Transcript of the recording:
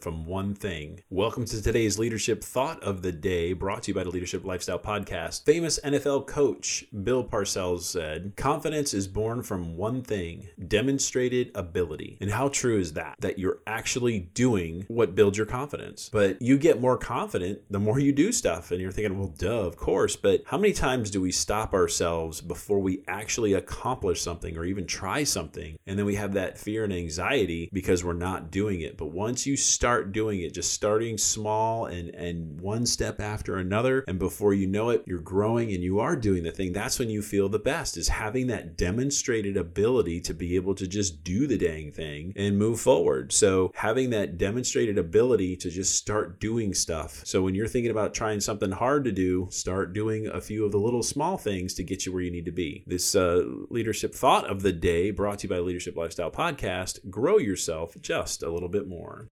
from one thing. Welcome to today's leadership thought of the day, brought to you by the Leadership Lifestyle Podcast. Famous NFL coach Bill Parcells said, Confidence is born from one thing demonstrated ability. And how true is that? That you're actually doing what builds your confidence. But you get more confident the more you do stuff. And you're thinking, well, duh, of course. But how many times do we stop ourselves before we actually accomplish something or even try something? And then we have that fear and anxiety because we're not doing it. But once you start doing it, just starting small and, and one step after another, and before you know it, you're growing and you are doing the thing, that's when you feel the best is having that demonstrated ability to be able to just do the dang thing and move forward. So having that demonstrated ability to just start doing stuff. So when you're thinking about trying something hard to do, start doing a few of the little small things to get you where you need to be. This uh, leadership thought of the day brought to you by Leadership Lifestyle Podcast. Grow yourself just a little bit more.